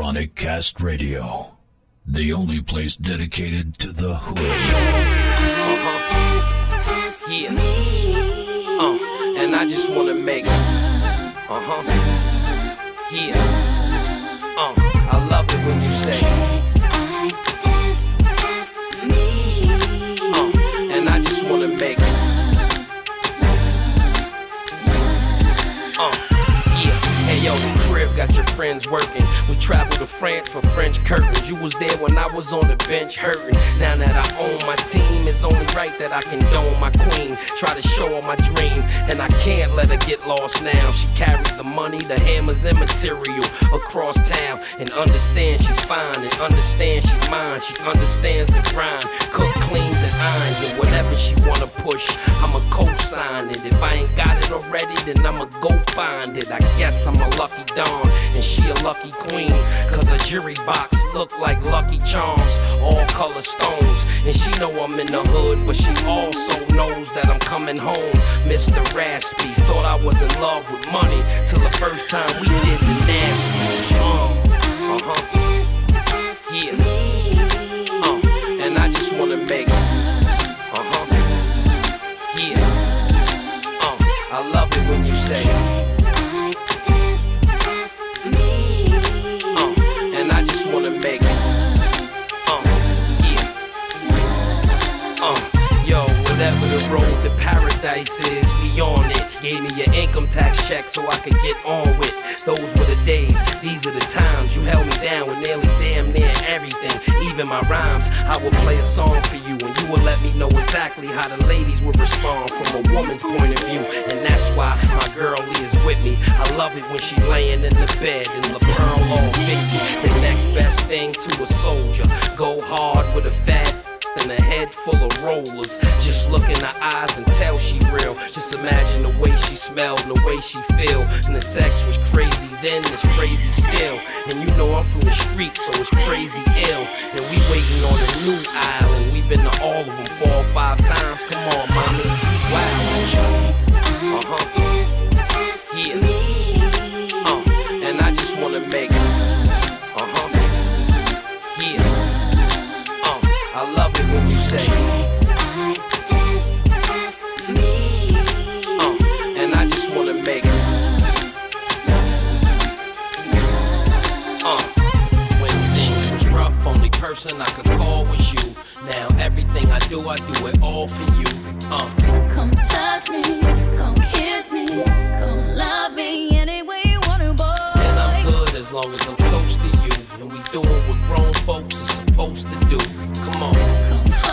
Chronic Cast Radio, the only place dedicated to the hood. Uh-huh. Yeah. Uh, and I just wanna make Uh-huh. Yeah. Uh, I love it when you say Uh, and I just wanna make yo, the crib got your friends working. We traveled to France for French curtains. You was there when I was on the bench hurting. Now that I own my team, it's only right that I condone my queen. Try to show her my dream, and I can't let her get lost now. She carries the money, the hammers, and material across town. And understand she's fine, and understand she's mine. She understands the grind. Cook, cleans, and irons, and whatever she wanna push, I'ma co-sign it. If I ain't got it already, then I'ma go find it. I guess I'm a lucky dawn, and she a lucky queen. Cause her jury box look like lucky charms, all color stones. And she know I'm in the hood, but she also knows that I'm coming home. Mr. Raspy, thought I was in love with money, till the first time we did the nasty. Uh, uh-huh. Yeah. Uh, and I just wanna make Uh-huh. Yeah. Uh, I love it when you say is, we on it. Gave me your income tax check so I could get on with. Those were the days, these are the times. You held me down with nearly damn near everything, even my rhymes. I would play a song for you, and you would let me know exactly how the ladies would respond from a woman's point of view. And that's why my girl is with me. I love it when she laying in the bed and the pearl all 50. The next best thing to a soldier. Go hard with a fat and a head full of rollers. Just look in her eyes and tell she real. Just imagine the way she smelled and the way she feel. And the sex was crazy then, it's crazy still. And you know I'm from the street, so it's crazy ill. And we waiting on a new island. We've been to all of them four or five times. Come on, mommy. Wow. Uh huh. Yeah. I do, it all for you. Uh. Come touch me, come kiss me, come love me any way you wanna, boy. And I'm good as long as I'm close to you, and we doing what grown folks are supposed to do. Come on. Come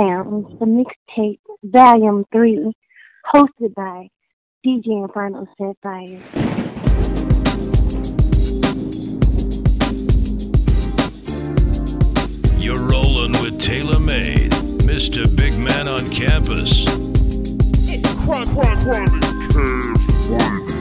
Sounds, the mixtape, Volume 3, hosted by DJ Inferno Setfire. You're rolling with Taylor Made, Mr. Big Man on campus. It's ChronicCast Radio. I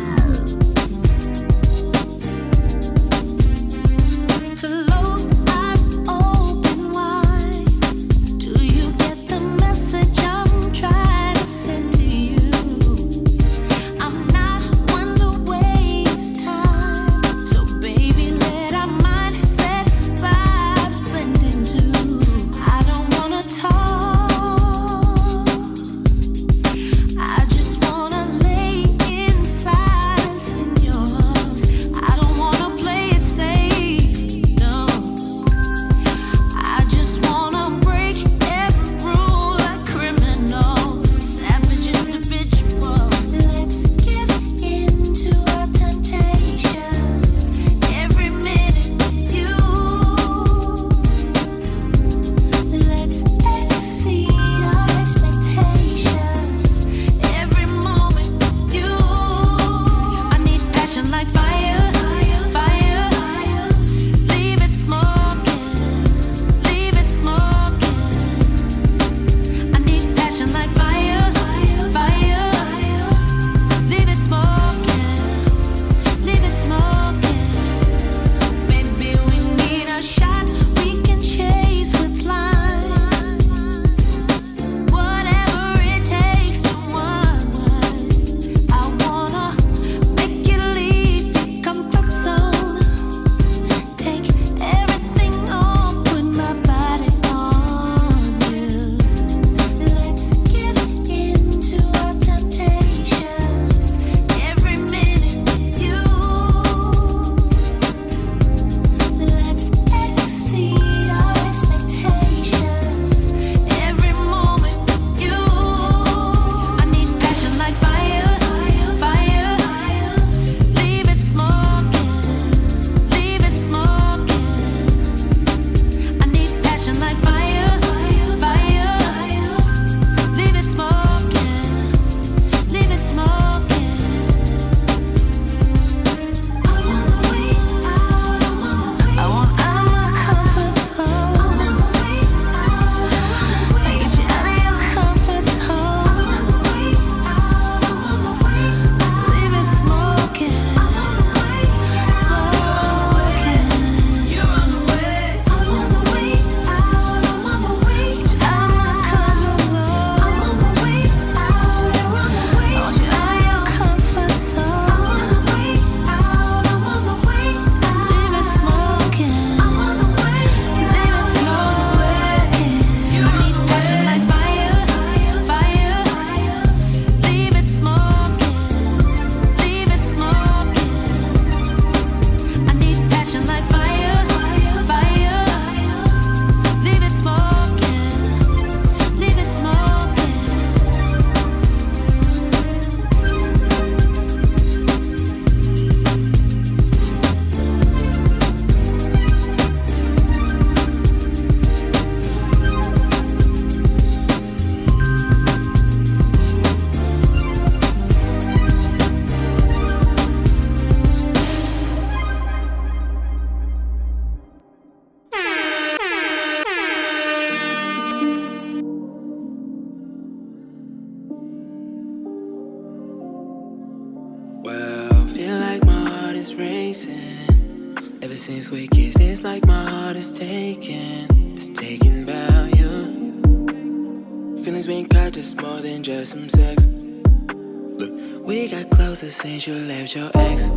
like my heart is taken. It's taken by you. Feelings being caught just more than just some sex. Look, we got closer since you left your ex.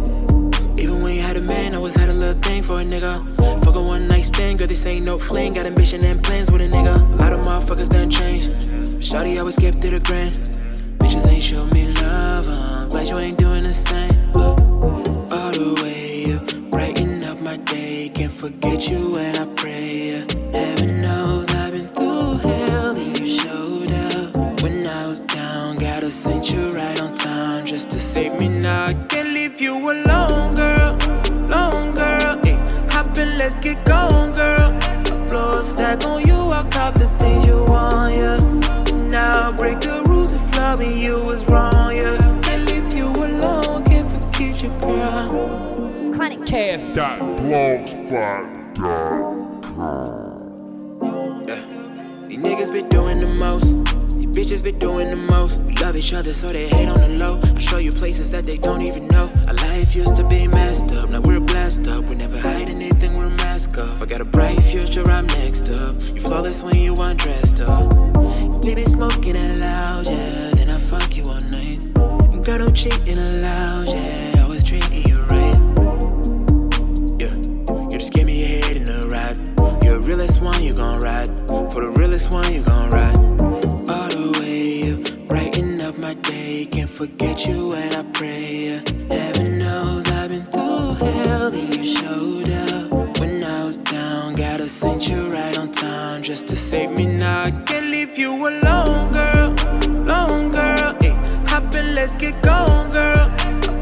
Even when you had a man, I always had a little thing for a nigga. Fuck a one night stand, girl, this ain't no fling. Got ambition and plans with a nigga. A lot of motherfuckers done changed. Shawty always kept it a grand. Bitches ain't show me love, I'm glad you ain't doing the same. Look, all the way you brighten my day. Can't forget you when I pray. Heaven knows I've been through hell and you showed up. When I was down, gotta send you right on time just to save me now. I can't leave you alone, girl. Long girl, hey, hop in, let's get going, girl. Blow a stack on you, I'll cop the things you want, yeah. Now break the rules if loving you was wrong, yeah. Can't leave you alone, can't forget you, girl. ChronicCast. Dot blogspot dot Yeah. Uh, these niggas be doing the most. These bitches be doing the most. We love each other, so they hate on the low. I show you places that they don't even know. Our life used to be messed up, now we're blessed up. We never hide anything, we're mask up. I got a bright future, I'm next up. You flawless when you undressed up. We be smoking it loud, yeah. Then I fuck you all night. And girl, don't cheat in a loud, yeah. Realest one, you gon' ride. For the realest one, you gon' ride. All the way you brighten up my day. Can't forget you when I pray. Heaven knows I've been through hell and you showed up. When I was down, gotta send you right on time just to save me now. I can't leave you alone, girl. Long girl, hey, hop in, let's get going, girl.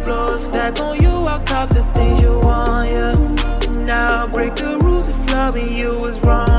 Blow a stack on you, I'll cop the things you want, yeah. Now break the rules if loving you was wrong,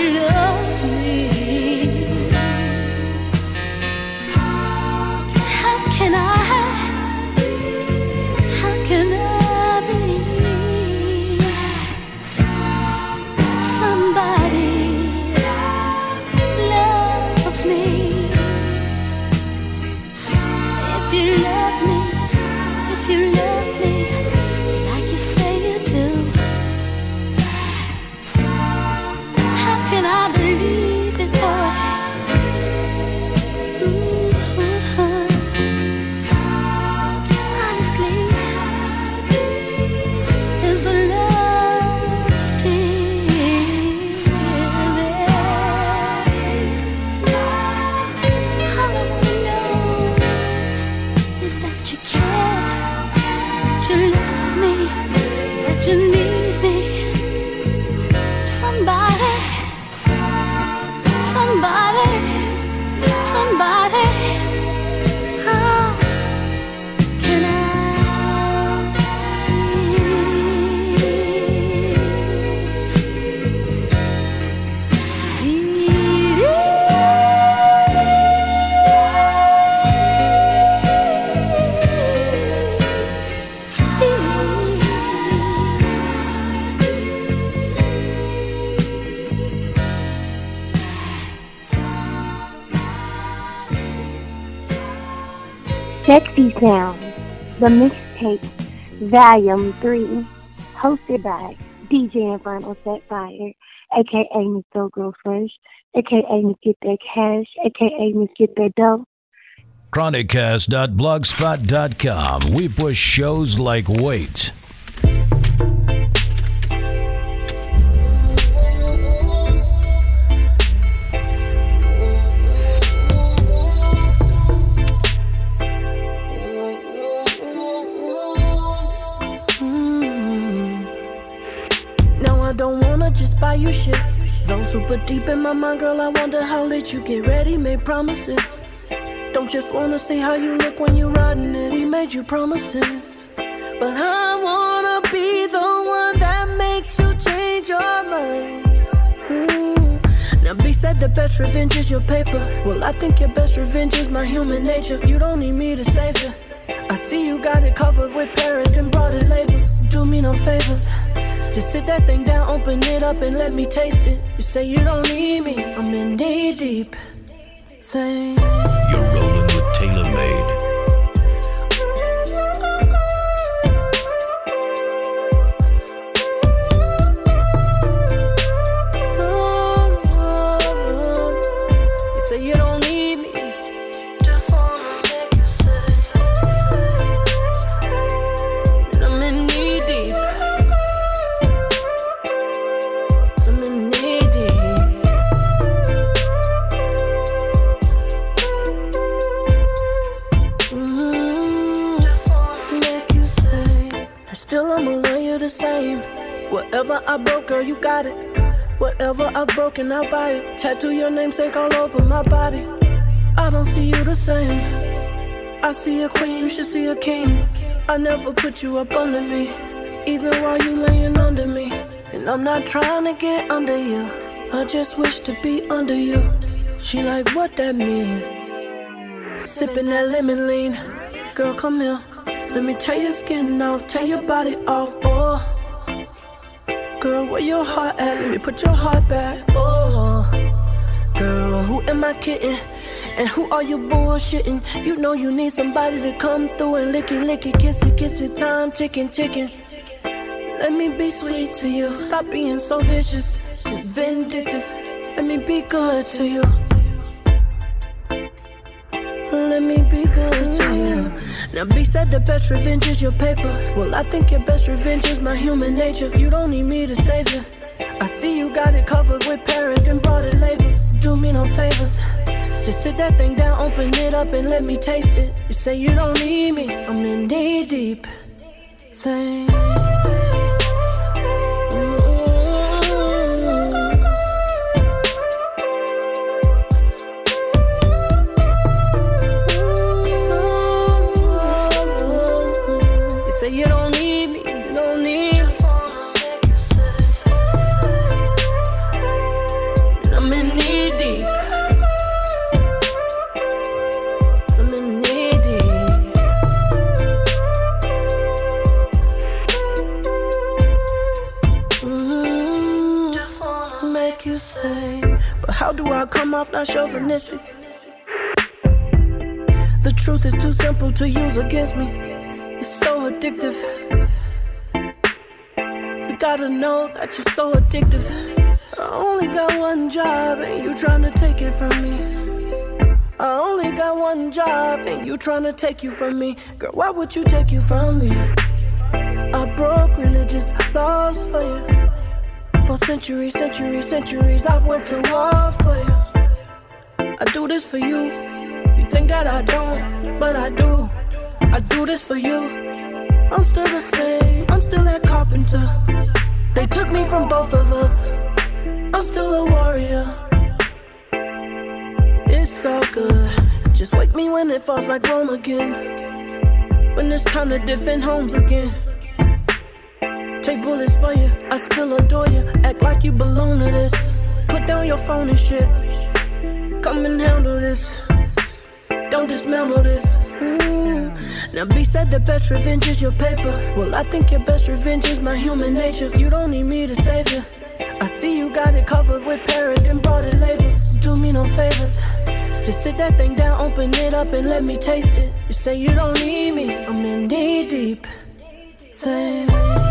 loves me. Sexy Sound, the mixtape, Volume 3, hosted by DJ Inferno Setfire, aka Miss Dough Girl Fresh, aka Miss Get That Cash, aka Miss Get That Dough. Chronicast.blogspot.com. We push shows like weights. Buy you shit. Zone super deep in my mind, girl. I wonder how late you get ready. Made promises. Don't just wanna see how you look when you're riding it. We made you promises, but I wanna be the one that makes you change your mind. Mm. Now B said the best revenge is your paper. Well, I think your best revenge is my human nature. You don't need me to save you. I see you got it covered with Paris and it labels. Do me no favors. Just sit that thing down, open it up, and let me taste it. You say you don't need me, I'm in knee deep. Say, You're rolling Whatever I've broken, buy it. Tattoo your namesake all over my body. I don't see you the same. I see a queen, you should see a king. I never put you up under me, even while you laying under me. And I'm not trying to get under you. I just wish to be under you. She like, what that mean? Sipping that lemon lean. Girl, come here. Let me tear your skin off, tear your body off. Oh. Girl, where your heart at? Let me put your heart back. Oh, girl, who am I kidding? And who are you bullshitting? You know you need somebody to come through and lick it, lick it, kiss it, kiss it. Time ticking, ticking. Let me be sweet to you. Stop being so vicious and vindictive. Let me be good to you. Let me be good to you. Now B said the best revenge is your paper. Well, I think your best revenge is my human nature. You don't need me to save you. I see you got it covered with Paris and brought it labels. Do me no favors. Just sit that thing down, open it up, and let me taste it. You say you don't need me, I'm in knee deep. Say. Not chauvinistic. The truth is too simple to use against me. It's so addictive. You gotta know that you're so addictive. I only got one job, and you trying to take it from me. I only got one job, and you trying to take you from me. Girl, why would you take you from me? I broke religious laws for you. For centuries, centuries, centuries, I've went to war for you. I do this for you. You think that I don't, but I do. I do this for you. I'm still the same, I'm still that carpenter. They took me from both of us. I'm still a warrior. It's all good. Just wake me when it falls like Rome again. When it's time to defend homes again. Take bullets for you, I still adore you. Act like you belong to this. Put down your phone and shit. Come and handle this. Don't dismantle this. Mm. Now B said the best revenge is your paper. Well, I think your best revenge is my human nature. You don't need me to save you. I see you got it covered with Paris and it labels. Do me no favors. Just sit that thing down, open it up, and let me taste it. You say you don't need me, I'm in knee deep. Say.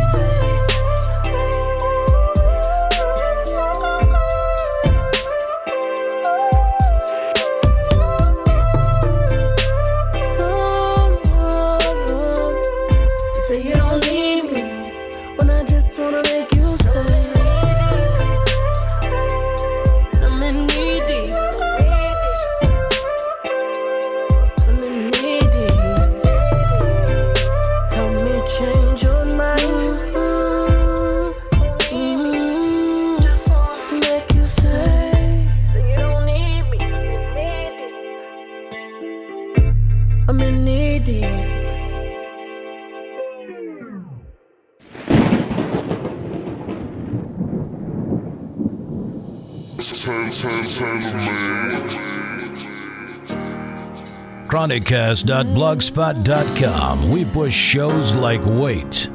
Chronicast.blogspot.com. We push shows like weight.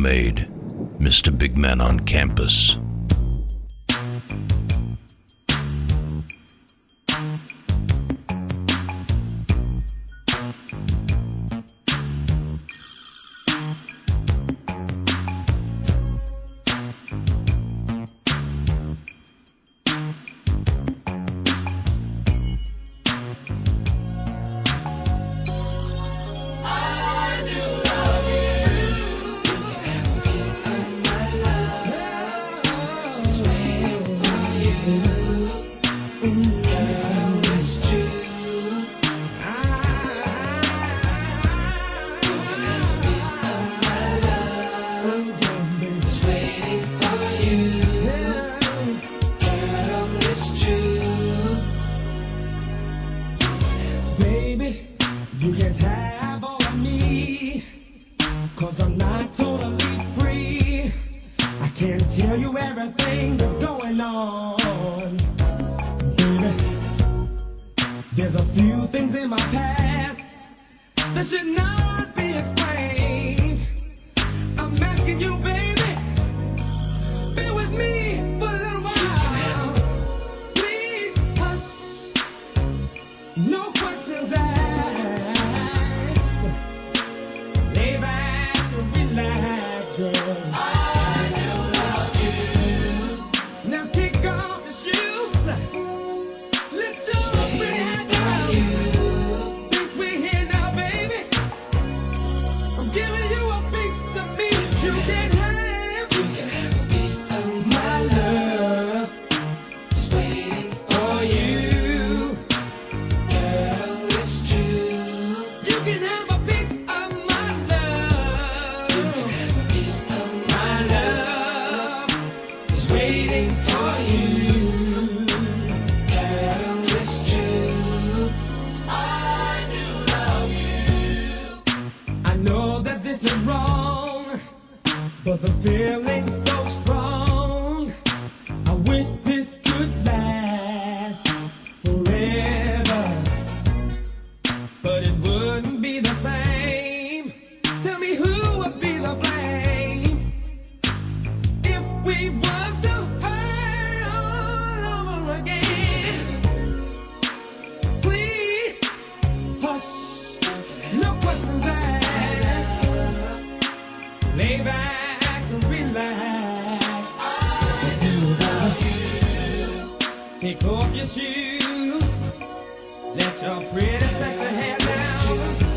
Made, Mr. Big Man on campus. could be explained. I'm asking you, baby. Off your shoes. Let your pretty sexy hair down.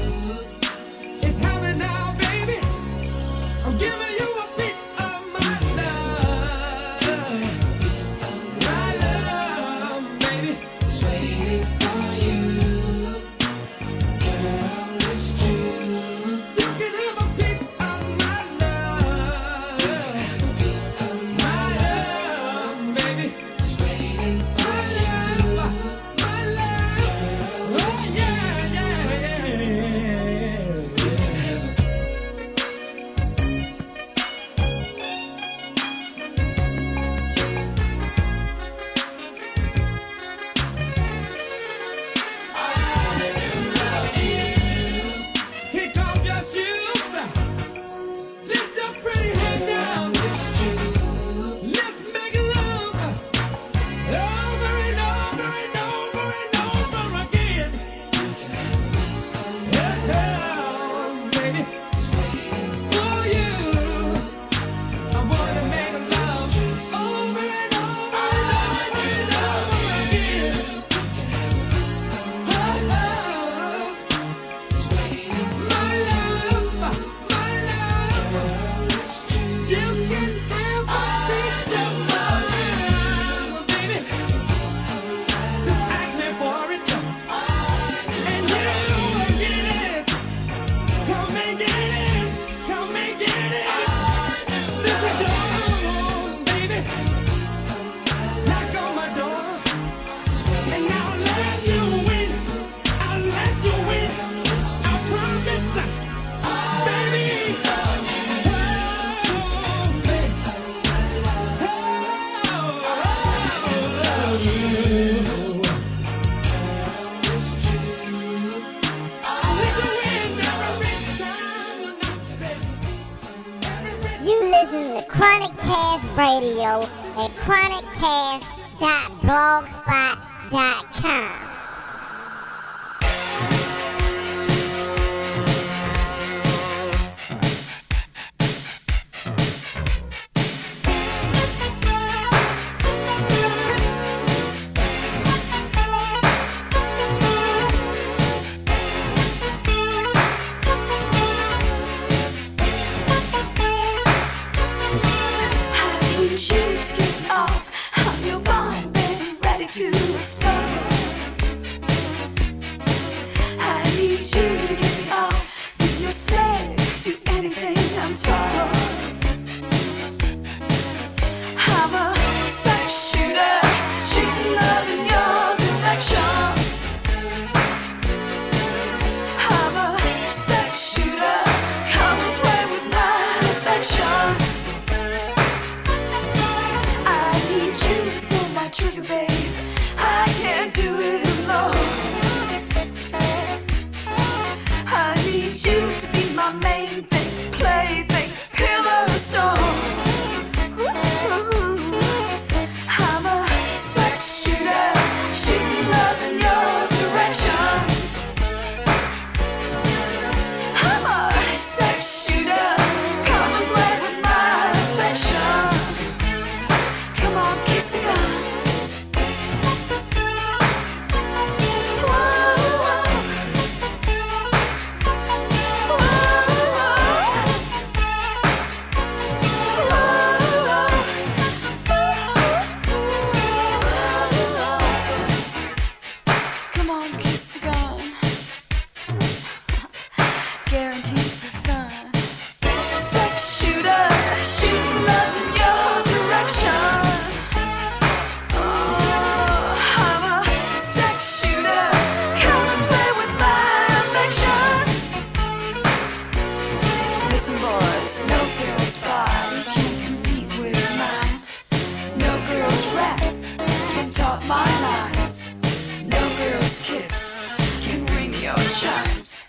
Chimes,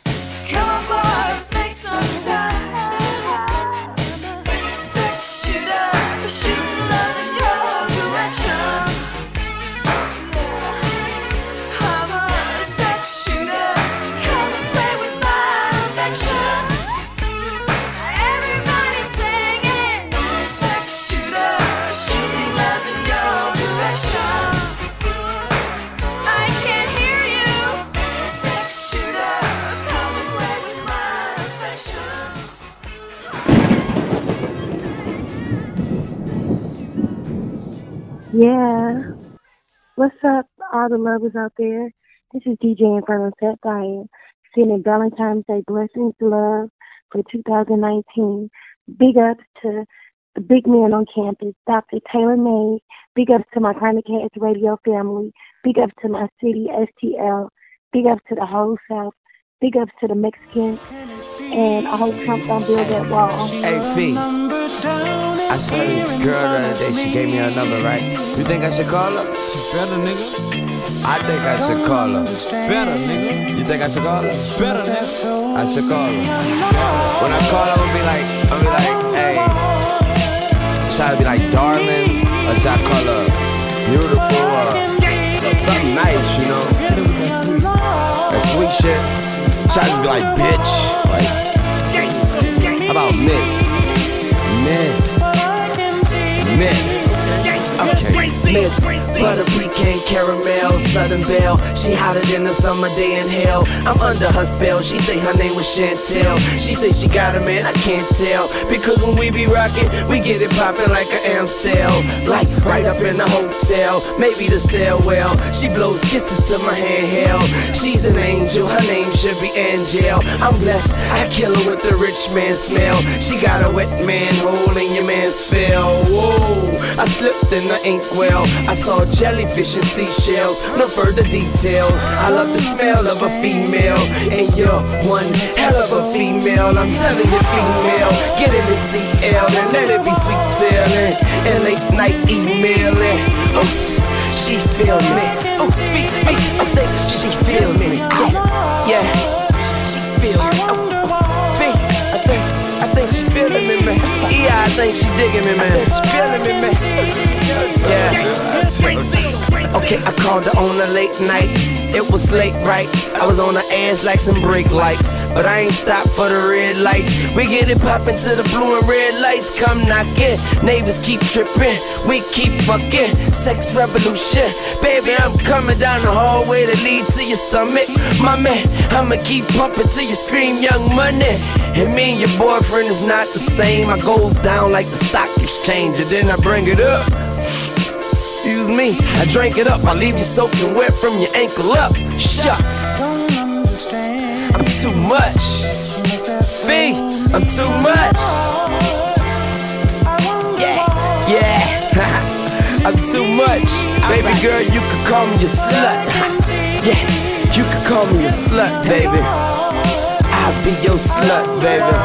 Come on, boys, make some time. All the lovers out there. This is DJ Inferno Setfire, sending Valentine's Day blessings, love for 2019. Big ups to the big man on campus, Dr. Taylor May. Big ups to my ChronicCast Radio family. Big ups to my city, STL. Big ups to the whole South. Big ups to the Mexicans. And I hope Trump don't build that wall. Hey, Fee. I saw this girl the other day. She gave me her number, right? You think I should call her? She's Better, nigga. I think I should call her. Better, nigga. You think I should call her? Better, nigga. I should call her. When I call her, I'm gonna be like, I'm gonna be like, hey. Should I be like, darling? Or should I call her beautiful? Or something nice, you know? That sweet shit. Should I just be like, bitch? Like, how about miss? Miss. Miss. Okay. Miss Butter Pecan Caramel Southern Belle. She hotter than a summer day in hell. I'm under her spell. She say her name was Chantel. She say she got a man I can't tell. Because when we be rocking We get it poppin' like an Amstel. Like right up in the hotel Maybe the stairwell. She blows kisses to my handheld. She's an angel Her name should be Angel. I'm blessed I kill her with the rich man smell. She got a wet man hole in your man's fell. Whoa I slipped in the inkwell. I saw jellyfish and seashells, no further details. I love the smell of a female, and you're one hell of a female. I'm telling you, female, get in the CL and let it be sweet sailing and late night emailing. Oh, she feel me. Oh, feet, feet, I think she feels me. Yeah, yeah, think she digging me, man. She feeling me, man. Yeah. Okay, I called her on a late night. It was late, right? I was on her ass like some brake lights. But I ain't stopped for the red lights. We get it poppin' to the blue and red lights. Come knockin'. Neighbors keep trippin'. We keep fuckin'. Sex revolution. Baby, I'm coming down the hallway to lead to your stomach. My man, I'ma keep pumping till you scream young money. And me and your boyfriend is not the same. I goes down like the stock exchange. And then I bring it up. Excuse me, I drink it up. I leave you soaking wet from your ankle up. Shucks. I'm too much. V, I'm too much. Yeah, yeah. I'm too much. Baby girl, you could call me a slut. Yeah, you could call me a slut, baby. I'll be your slut, baby.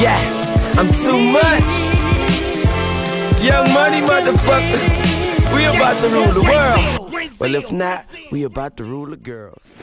Yeah, I'm too much. Young money, motherfucker. We about to rule the world. Well, if not, we about to rule the girls.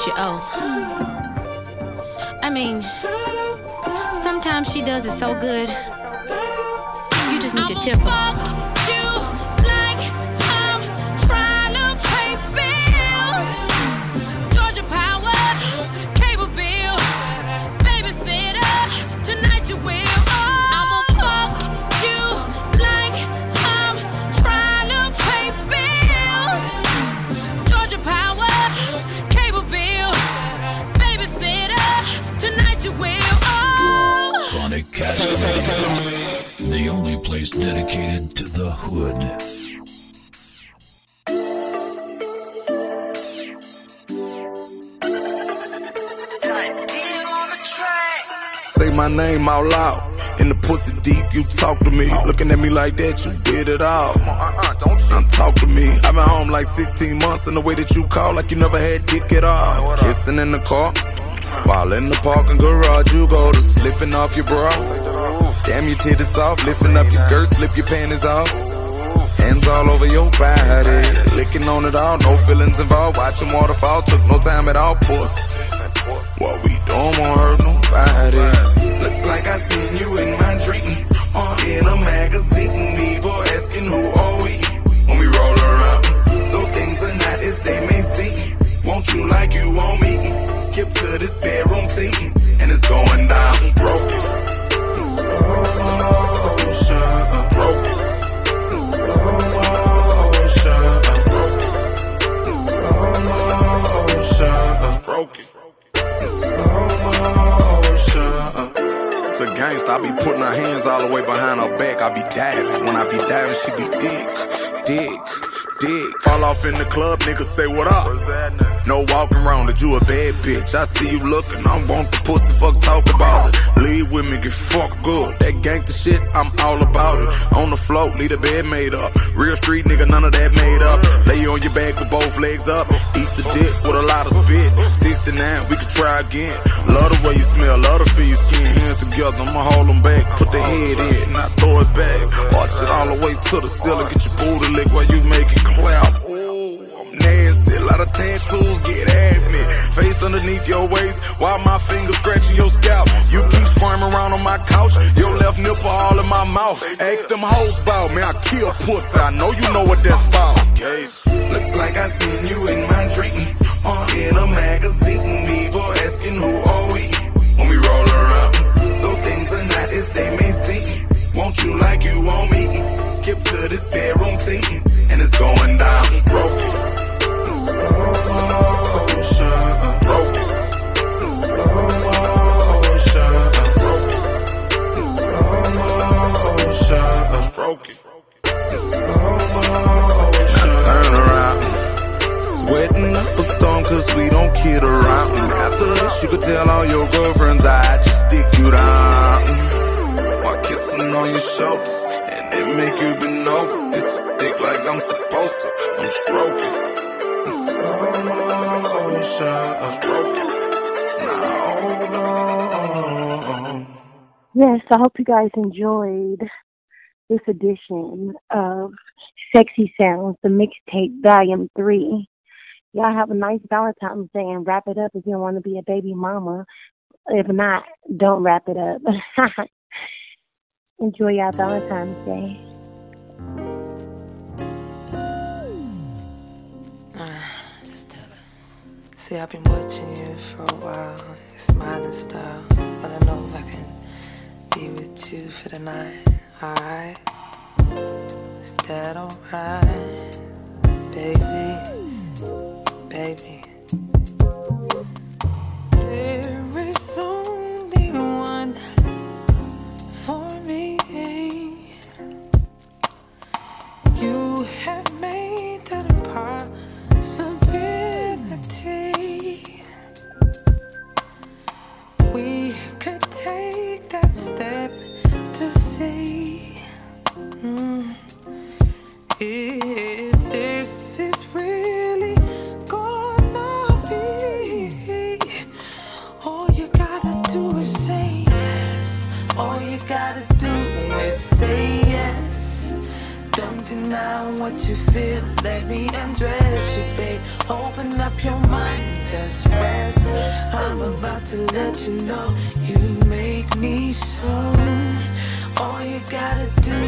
What you owe. I mean, sometimes she does it so good, you just need to tip her. Say my name out loud. In the pussy deep, you talk to me. Looking at me like that, you did it all. Don't talk to me. I've been home like 16 months, and the way that you call, like you never had dick at all. Kissing in the car, While in the parking garage, you go to slipping off your bra. Damn your titties off, lifting up your skirt, slip your panties off. Hands all over your body, licking on it all, no feelings involved. Watching waterfall, took no time at all. Puss. What we don't want hurt nobody. Like I seen you in my dreams, or in a magazine. People asking who are we when we roll around. Though things are not as they may seem. Won't you like you want me? Skip to this bedroom scene, and it's going down. A. I be putting her hands all the way behind her back. I be diving. When I be diving, she be dick, dick, dick. Fall off in the club, niggas say what up. No walking around that you a bad bitch. I see you looking, I'm want the pussy, fuck talk about it. Leave with me, get fuck good. That gangster shit, I'm all about it. On the floor, leave the bed made up. Real street nigga, none of that made up. Lay you on your back with both legs up. Eat the dick with a lot of spit. 69, we can try again. Love the way you smell, love the feel your skin. Hands together, I'ma hold them back. Put the head in, not throw it back. Watch it all the way to the ceiling. Get your booty lick while you make it clap. Lot of tattoos get at me. Face underneath your waist while my fingers scratching your scalp. You keep squirming around on my couch. Your left nipple all in my mouth. Ask them hoes bout me. I kill pussy. I know you know what that's about. Looks like I seen you in my dreams or in a magazine. People asking who are we when we roll around. Though things are not as they may seem. Won't you like you want me? Skip to this bedroom scene and it's going down. Broken. Broken. Turn around. Up a we don't kid around. After this, you tell all your girlfriends I just you. While on your shoulders, and it make you bend over. It's thick like I'm supposed to. I'm stroking. Yes, I hope you guys enjoyed this edition of Sexy Sounds, the mixtape volume three. Y'all have a nice Valentine's Day and wrap it up if you don't want to be a baby mama. If not, don't wrap it up. Enjoy your Valentine's Day. See, I've been watching you for a while, your smiling style. But I know if I can be with you for the night, alright? Is that alright, baby? Baby. There Deny what you feel. Let me undress you, babe. Open up your mind just rest. I'm about to let you know you make me so. All you gotta do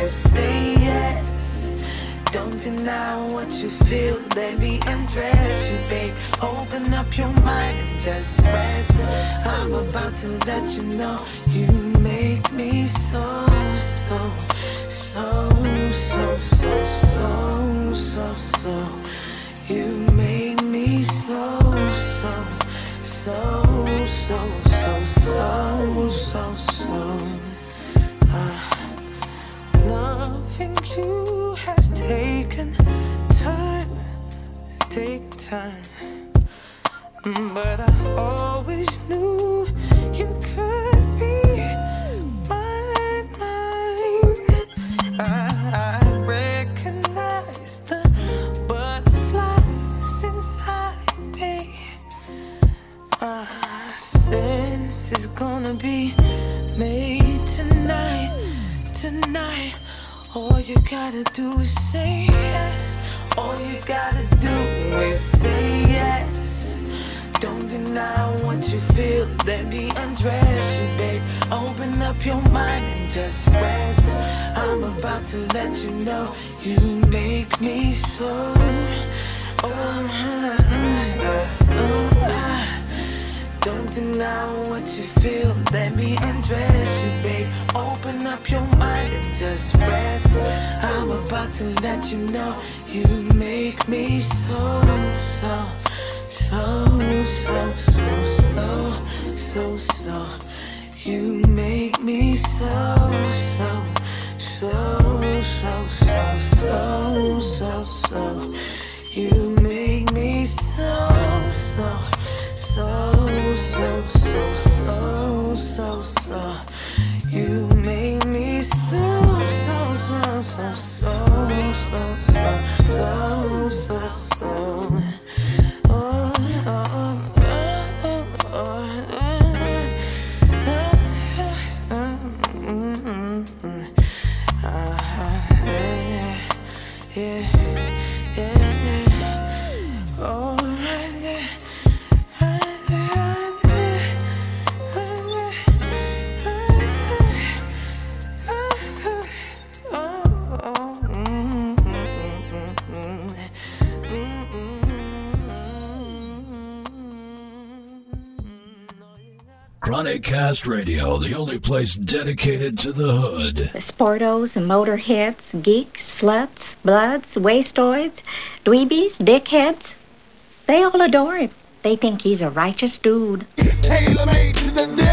is say yes. Don't deny what you feel. Let me undress you, babe. Open up your mind just rest. I'm about to let you know you make me so, so, so, so, so, so, so, so. You make me so, so, so, so, so, so, so, so. Ah. Loving you has taken time, taken time. But I always knew wanna be made tonight, tonight. All you gotta do is say yes. All you gotta do is say yes. Don't deny what you feel. Let me undress you, babe. Open up your mind and just rest. I'm about to let you know you make me so. Oh, so don't deny what you feel. Let me undress you, babe. Open up your mind and just rest. I'm about to let you know you make me so, so, so, so, so, so, so, so. You make me so, so, ChronicCast Radio, the only place dedicated to the hood. The sportos, the motorheads, geeks, sluts, bloods, wastoids, dweebies, dickheads. They all adore him. They think he's a righteous dude. Tailor made to the